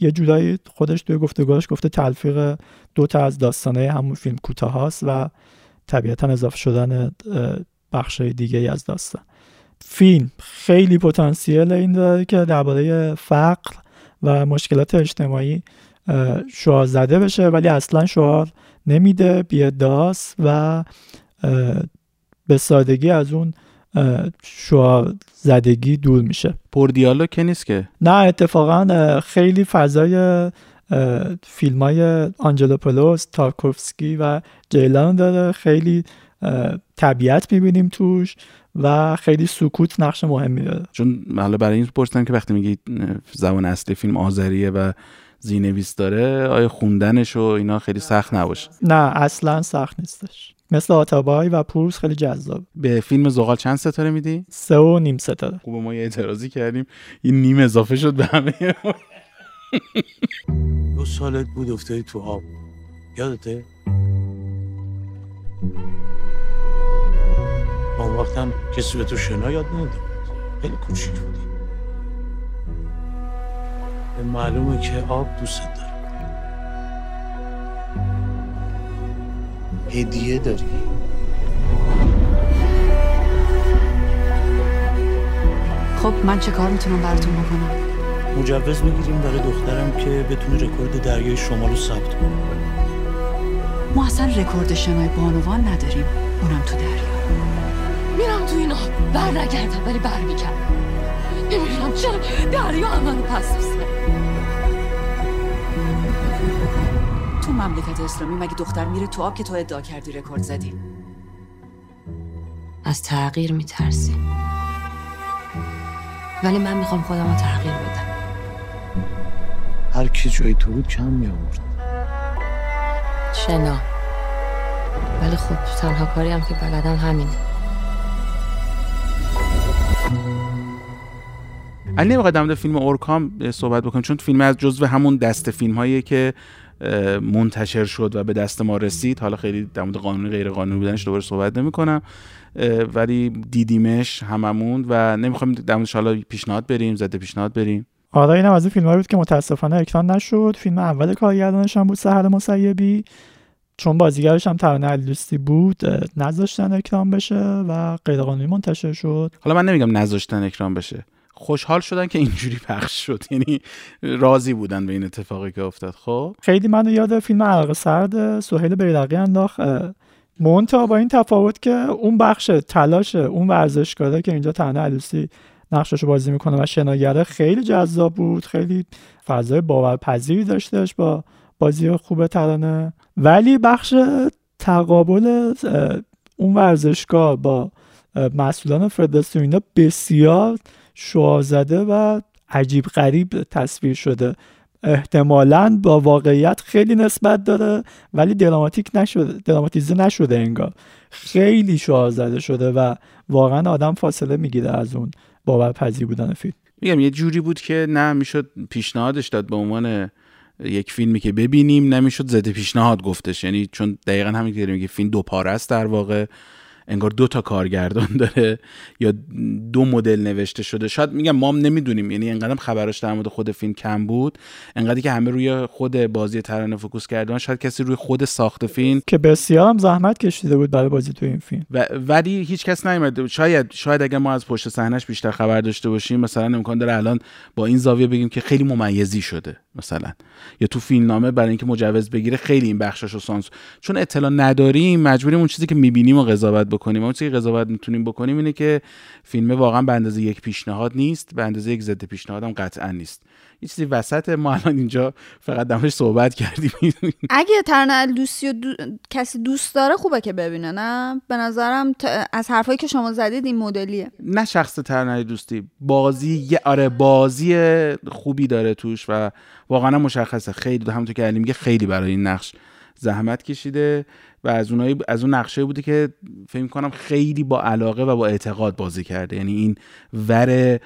یه جورایی خودش توی گفتگوهاش گفته تلفیق دو تا از داستانه همون فیلم کوتاه هاست و طبیعتا اضافه شدن بخش دیگه ای از داستان. فیلم خیلی پتانسیل این داره که درباره فقر و مشکلات اجتماعی شعار زده بشه ولی اصلا شعار نمیده بیاداست و به سادگی از اون شعار زدگی دور میشه. پر دیالوگ که نیست که. نه اتفاقا خیلی فضای فیلم های آنجلوپولوس تارکوفسکی و جیلان داره. خیلی طبیعت می‌بینیم توش و خیلی سکوت نقش مهمی داره. چون حالا برای این پرسیدم که وقتی میگی زبان اصلی فیلم آذریه و زینویس داره آیا خوندنش و اینا خیلی سخت نباشه؟ نه اصلا سخت نیستش. مثل آتابای و پورس خیلی جذاب. به فیلم زغال چند ستاره میدی؟ سه و نیم ستاره. خوبه ما یه اعتراضی کردیم. این نیم اضافه شد به همه دو سالت بود افتادی تو آب. یادته؟ اون وقتم کسی به تو شنا یاد بود خیلی کوچیک بودی. معلومه که آب دوست داره. هدیه داری؟ خب من چه کار می‌تونم براتون بکنم؟ مجوز می‌گیریم برای دخترم که بتونه رکورد دریای شمال رو ثبت کنه. ما اصلا رکورد شنای بانوان نداریم. اونم تو دریا. میرم تو اینا. بر نگردم ولی بر میگردم نمی‌دونم چرا دریا هم منو پس می‌زنه. تو مملکت اسلامی مگه دختر میره تو آب که تو ادعا کردی رکورد زدی؟ از تغییر میترسی ولی من می‌خوام خودم رو تغییر بدم. هر کی جای تو بود کم می آورد. شنا. ولی خب تنها کاری هم که بلدم همینه. علی نمی‌خواد در مورد فیلم اورکام صحبت بکنیم چون فیلم از جزو همون دست فیلم هایی که منتشر شد و به دست ما رسید. حالا خیلی در مورد قانونی غیر قانونی بودنش دوباره صحبت نمی کنم ولی دیدیمش هممون و نمی‌خوایم در موردش حالا پیشنهاد بریم زده پیشنهاد بریم. آره اینم از این فیلم بود که متاسفانه اکران نشد. فیلم اول کارگردانش هم بود سهر مسیبی چون بازیگرش هم ترانه علیدوستی بود نذاشتن اکران بشه و غیرقانونی منتشر شد. حالا من نمیگم نذاشتن اکران بشه. خوشحال شدن که اینجوری پخش شد. یعنی راضی بودن به این اتفاقی که افتاد. خب؟ خیلی منو یاد فیلم عرق سرد سهیل بیرقی انداخت. منتها با این تفاوت که اون بخش تلاش اون ورزشکاره که اینجا تنها علیدوستی نقشش بازی می‌کنه و شناگره خیلی جذاب بود خیلی فضای باورپذیری داشتش با بازی خوب ترانه. ولی بخش تقابل اون ورزشگاه با مسئولان فدراسیون بسیار شعار زده و عجیب غریب تصویر شده. احتمالا با واقعیت خیلی نسبت داره ولی دراماتیک نشده دراماتیزه نشده انگار. خیلی شعار شده و واقعا آدم فاصله می‌گیره از اون. باورپذیر بودن فیلم. میگم یه جوری بود که نه می‌شد پیشنهادش داد به عنوان یک فیلمی که ببینیم نمی‌شد زده پیشنهاد گفتش. یعنی چون دقیقا همین که فیلم دو پاره است در واقع. انگار دو تا کارگردان داره یا دو مدل نوشته شده. شاید میگم ما هم نمی‌دونیم یعنی انقدرم خبراش در مورد خود فیلم کم بود. انقدری که همه روی خود بازی ترانه فوکوس کردن شاید کسی روی خود ساخت فیلم که بسیار هم زحمت کشیده بود برای بازی تو این فیلم. و ولی هیچ کس نیومد. شاید شاید اگر ما از پشت صحنهش بیشتر خبر داشته باشیم مثلا امکان داره الان با این زاویه بگیم که خیلی ممیزی شده. مثلا. یا تو فیلمنامه برای اینکه مجوز بگیره خیلی این بخشش رو سانس. چون اطلاع نداریم مجبوریم اون چیزی که می‌بینیم و قضاوت بکنیم. اون چیزی که قضاوت می‌تونیم بکنیم اینه که فیلم واقعا به اندازه یک پیشنهاد نیست به اندازه یک ضد پیشنهاد هم قطعا نیست. یه چیزی وسط ما الان اینجا فقط دمش صحبت کردیم. اگه ترنل دوستی و دو... کسی دوست داره خوبه که ببینه نه؟ به نظرم ت... از حرفایی که شما زدید این مدلیه. نه شخص ترنری دوستی بازی یه آره بازی خوبی داره توش و واقعا مشخصه. خیلی همونطور که علی میگه خیلی برای این نقش زحمت کشیده و از اونایی از اون نقشه بوده که فکر کنم خیلی با علاقه و با اعتقاد بازی کرده. یعنی این ور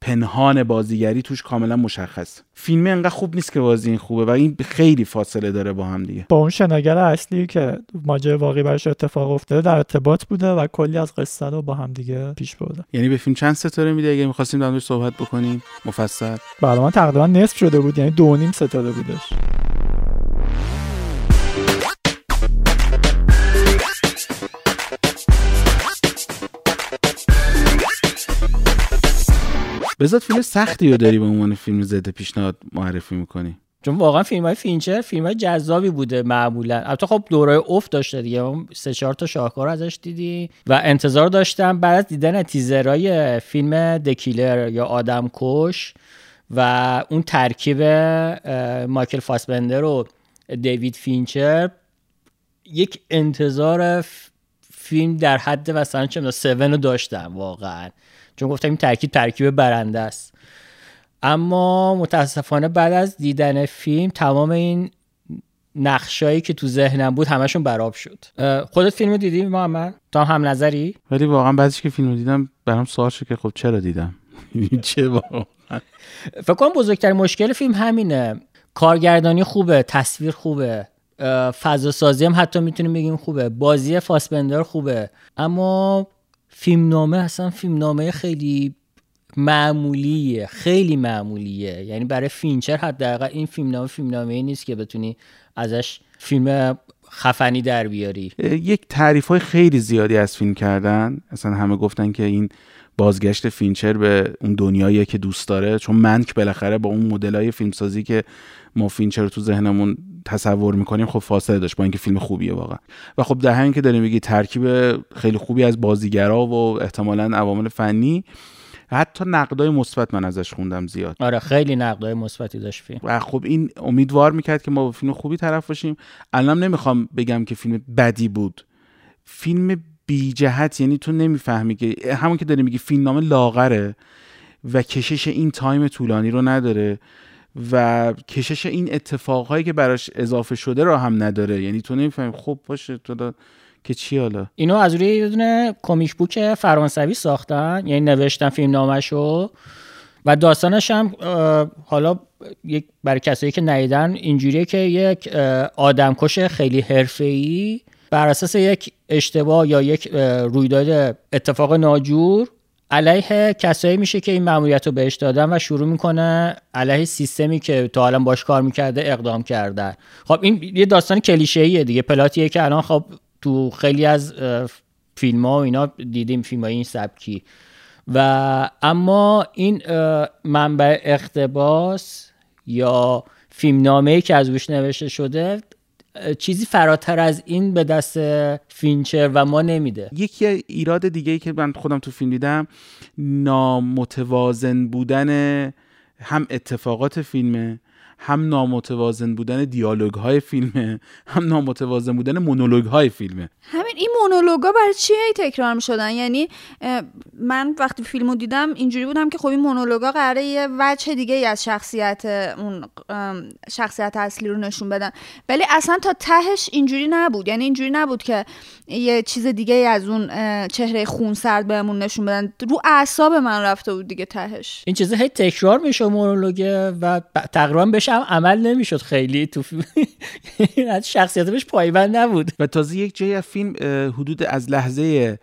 پنهان بازیگری توش کاملا مشخص. فیلم انقدر خوب نیست که بازی این خوبه و این خیلی فاصله داره با هم دیگه. با اون شناگر اصلی که ماجرای واقعی براش اتفاق افتاده در ارتباط بوده و کلی از قصه رو با هم دیگه پیش برده. یعنی به فیلم چند ستاره میده؟ اگه می‌خواستیم در صحبت بکنیم. مفصل. برای من تقریبا نصف شده بود یعنی دو نیم ستاره بودش. بذات فیلم سختی رو داری به عنوان فیلم ضد پیشنهاد معرفی می‌کنی. چون واقعا فیلم های فینچر فیلم های جذابی بوده معمولا. البته خب دوره افت داشته دیگه. ما سه چهار تا شاهکار ازش دیدی و انتظار داشتم بعد از دیدن تیزرهای فیلم The Killer یا آدم کش و اون ترکیب مایکل فاسبندر و دیوید فینچر یک انتظار فیلم در حد مثلا چه می‌دونم 7 رو داشتم واقعا. چون گفتم این ترکیب ترکیب برنده است. اما متاسفانه بعد از دیدن فیلم تمام این نقشایی که تو ذهنم بود همشون براب شد. خودت فیلم رو دیدی محمد؟ تو هم نظری؟ ولی واقعا بعدش که فیلم رو دیدم برام سوال شد که خب چرا دیدم؟ چه واقعا؟ فکر کنم بزرگترین مشکل فیلم همینه. کارگردانی خوبه تصویر خوبه. فضا سازی هم حتی می‌تونیم بگیم خوبه. بازی فاسبندر خوبه. اما فیلمنامه اصلا فیلمنامه خیلی معمولیه خیلی معمولیه. یعنی برای فینچر حداقل این فیلمنامه فیلمنامه ای نیست که بتونی ازش فیلم خفنی در بیاری. یک تعریف های خیلی زیادی از فیلم کردن. اصلا همه گفتن که این بازگشت فینچر به اون دنیایی که دوست داره. چون منک بالاخره با اون مدل های فیلمسازی که ما فینچر تو ذهنمون تصور می‌کنیم خب فاصله داشت با اینکه فیلم خوبیه واقعا. و خب در همین که داریم میگی ترکیب خیلی خوبی از بازیگرا و احتمالا عوامل فنی حتی نقدای مثبت من ازش خوندم زیاد. آره خیلی نقدای مثبتی داشت فیلم. و خب این امیدوار می‌کرد که ما با فیلم خوبی طرف باشیم الان نمی‌خوام بگم که فیلم بدی بود. فیلم بی جهت یعنی تو نمی‌فهمی که همون که داری میگی فیلم نامه لاغره و کشش این تایم طولانی رو نداره. و کشش این اتفاقهایی که براش اضافه شده رو هم نداره. یعنی تو نمی‌فهمی. خب باشه تو دا... که چی حالا؟ اینو از روی یه دونه کمیک بوک فرانسوی ساختن. یعنی نوشتن فیلم نامشو و داستانش هم حالا یک برای کسایی که ندیدن اینجوریه که یک آدمکش خیلی حرفه‌ای بر اساس یک اشتباه یا یک رویداد اتفاق ناجور علیه کسایی میشه که این مأموریت رو بهش دادن و شروع می‌کنه علیه سیستمی که تا الان باش کار می‌کرده اقدام کردن. خب این یه داستان کلیشه‌ایه دیگه. پلاتیه که الان خب تو خیلی از فیلم ها و اینا دیدیم فیلم این سبکی. و اما این منبع اقتباس یا فیلمنامه که از روش نوشته شده چیزی فراتر از این به دست فینچر و ما نمیده. یکی ایراد دیگه ای که من خودم تو فیلم دیدم نامتوازن بودن هم اتفاقات فیلمه. هم نامتوازن بودن دیالوگ های فیلمه هم نامتوازن بودن مونولوگ های فیلمه. همین این مونولوگا برای چی هی تکرار می شدن یعنی من وقتی فیلمو دیدم اینجوری بودم که خب این مونولوگا قراره یه وجه دیگه ای از شخصیت اون شخصیت اصلی رو نشون بدن. ولی اصلا تا تهش اینجوری نبود. یعنی اینجوری نبود که یه چیز دیگه ای از اون چهره خونسرد بهمون نشون بدن. رو اعصاب من رفته بود دیگه تهش. این چیزا هی تکرار میشه مونولوگه و تقریبا بهش هم عمل نمی‌شد خیلی تو از شخصیت بهش پایبند نبود. و تازه یک جایی فیلم حدود از لحظه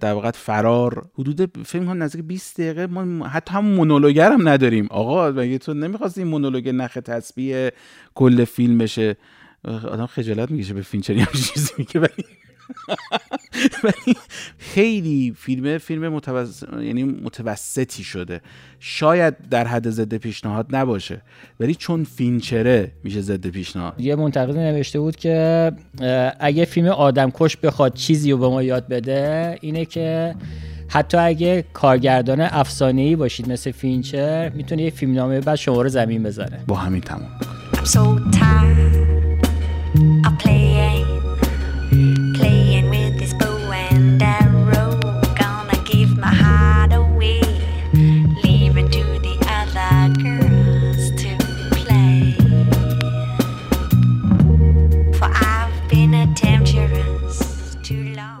در واقع فرار حدود فیلم ها نزدیک 20 دقیقه ما حتی هم مونولوگر هم نداریم. آقا مگه تو نمی‌خواستی این مونولوگ نخ تسبیح کل فیلم بشه آدم خجالت می‌کشه به فینچر یه همچین چیزی میگه ولی ولی خیلی فیلم فیلم متوسط یعنی متوسطی شده. شاید در حد ضد پیشنهاد نباشه. ولی چون فینچره میشه ضد پیشنهاد. یه منتقد نوشته بود که اگه فیلم آدم کش بخواد چیزی رو به ما یاد بده اینه که حتی اگه کارگردان افسانه ای باشید مثل فینچر می‌تونه یه فیلم نامه بعد شما رو زمین بزنه. با همین تمام. I'm so tired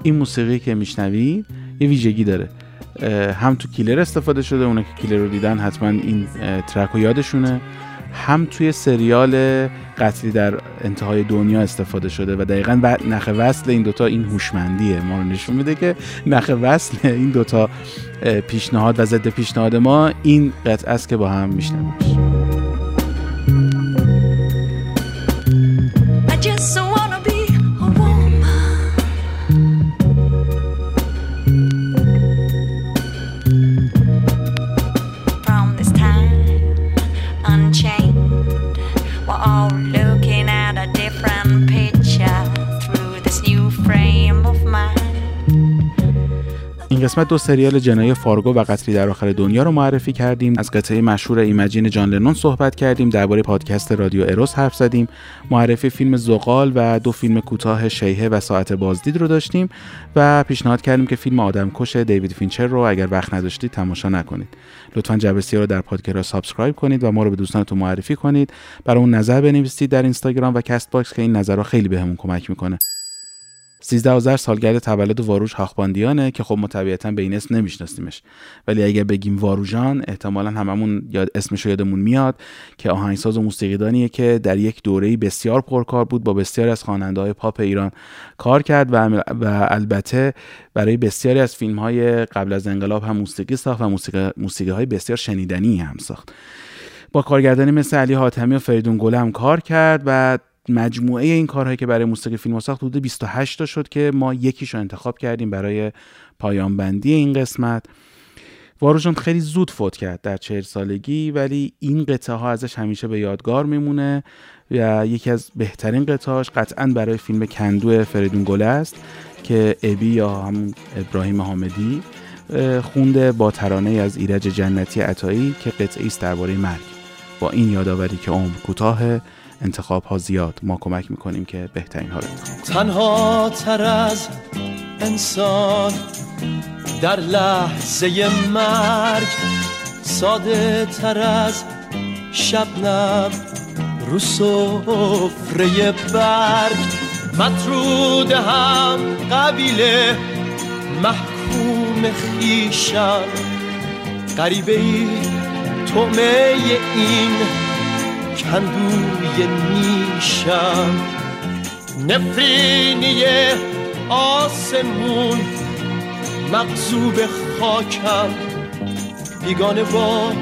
این موسیقی که میشنوید یه ویژگی داره. هم تو کیلر استفاده شده اونا که کیلر رو دیدن حتما این ترک رو یادشونه. هم توی سریال قتلی در انتهای دنیا استفاده شده و دقیقا بعد نخ وصل این دوتا این هوشمندیه. ما رو نشون میده که نخ وصل این دوتا پیشنهاد و ضد پیشنهاد ما این قطعه است که با هم میشنویم. قسمت دو سریال جنایی فارگو و قتلی در آخر دنیا رو معرفی کردیم. از قطعه مشهور Imagine جان لنون صحبت کردیم. درباره پادکست رادیو اروس حرف زدیم. معرفی فیلم زغال و دو فیلم کوتاه شیهه و ساعت بازدید رو داشتیم و پیشنهاد کردیم که فیلم آدمکش دیوید فینچر رو اگر وقت نداشتید تماشا نکنید. لطفا جعبه‌سیاه رو در پادکست subscribe کنید و ما رو به دوستانتون معرفی کنید. برامون نظر بنویسید در اینستاگرام و Castbox که این نظرها خیلی بهمون کمک می‌کنه. 13 آذر سالگرد تولد واروژ هاخباندیانه که خب ما به این اسم نمیشناسیمش. ولی اگر بگیم واروژان احتمالا هممون یاد اسمش یادمون میاد که آهنگساز و موسیقیدانیه که در یک دوره بسیار پرکار بود با بسیاری از خواننده های پاپ ایران کار کرد و, و البته برای بسیاری از فیلم های قبل از انقلاب هم موسیقی ساخت و موسیقی, موسیقی های بسیار شنیدنی هم ساخت. با کارگردانی مثل علی حاتمی و فریدون گله هم کار کرد و مجموعه این کارهایی که برای موسیقی فیلم ساخت حدود 28 تا شد که ما یکیش رو انتخاب کردیم برای پایان بندی این قسمت. واروژان خیلی زود فوت کرد در چهل سالگی ولی این قطعه ها ازش همیشه به یادگار میمونه و یکی از بهترین قطعهاش قطعا برای فیلم کندو فریدون گله است که ابی یا همون ابراهیم حامدی خونده با ترانه از ایرج جنتی عطایی که قطعه است درباره مرگ. با این یادآوری که عمر کوتاه انتخاب ها زیاد ما کمک می‌کنیم که بهترین ها رو انتخاب تنها تر از انسان در لحظه مرگ ساده تر از شبنم رو سفره برگ. مطرود هم قبیله محکوم خیشم غریبه ای تومه این کندوی نیشم نفرینی آسمون مغزوب خاکم. بیگانه با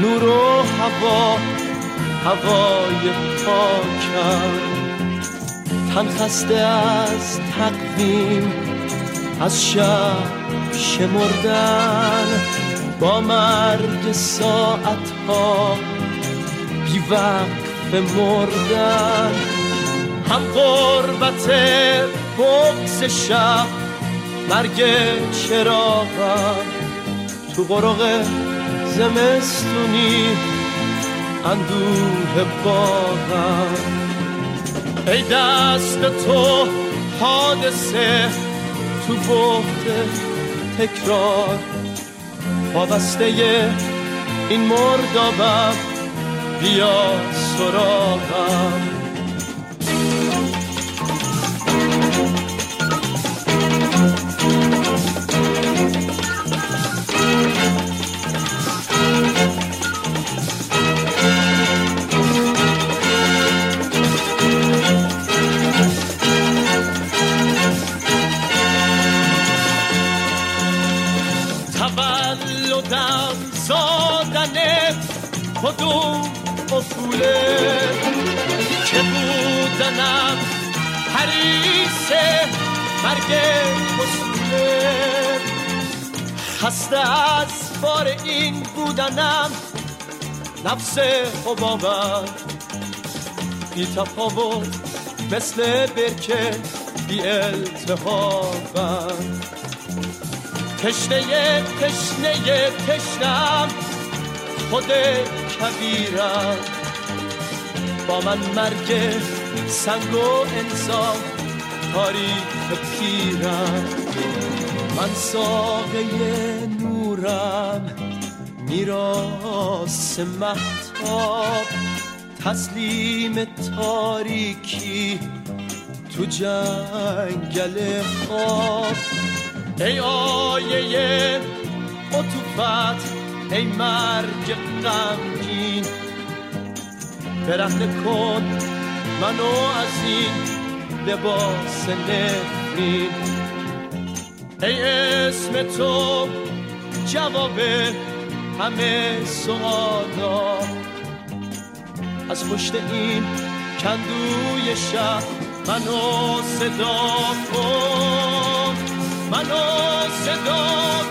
نور و هوا هوای پاکم. تن خسته از تقویم از شب شمردن. با مرگ ساعتها بی وقف مردن هم قربت بغز شب مرگ چراغم تو قرق زمستونی اندوه باغم ای دست تو حادثه تو بحت تکرار وابسته این مردابم بیا سراغم تولدم زادنت کدوم اصوله که بودنم حریص مرگ پسته خسته از بار این بودنم نفس حبابم بی تفاوت مثل برکه بی التهابم تشنه تشنه تشنم خود کبیرم. با من مرگ سنگ و انسان تاریخ پیرم. من ساقه نورم میراس محتاب تسلیم تاریکی تو جنگل خواب. ای آیه عطوفت ای مرگ غمگین برهنه کن. منو از این لباس نفرین. ای اسم تو جواب همه سوالا. از پشت این کندوی شب منو صدا کن. منو صدا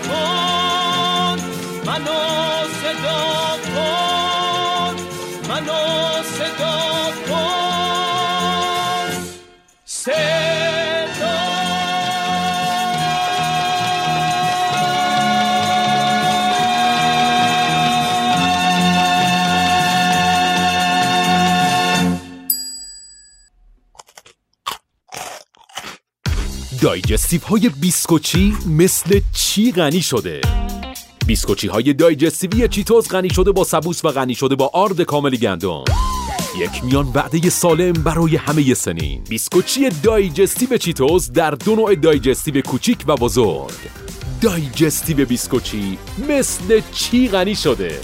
دایجستیو های بیسکوچی مثل چی غنی شده؟ بیسکوچی های دایجستیوی چیتوز غنی شده با سبوس و غنی شده با آرد کامل گندم. یک میان وعده سالم برای همه سنین. بیسکوچی دایجستیو چیتوز در دو نوع دایجستیو کوچیک و بزرگ. دایجستیو بیسکوچی مثل چی غنی شده.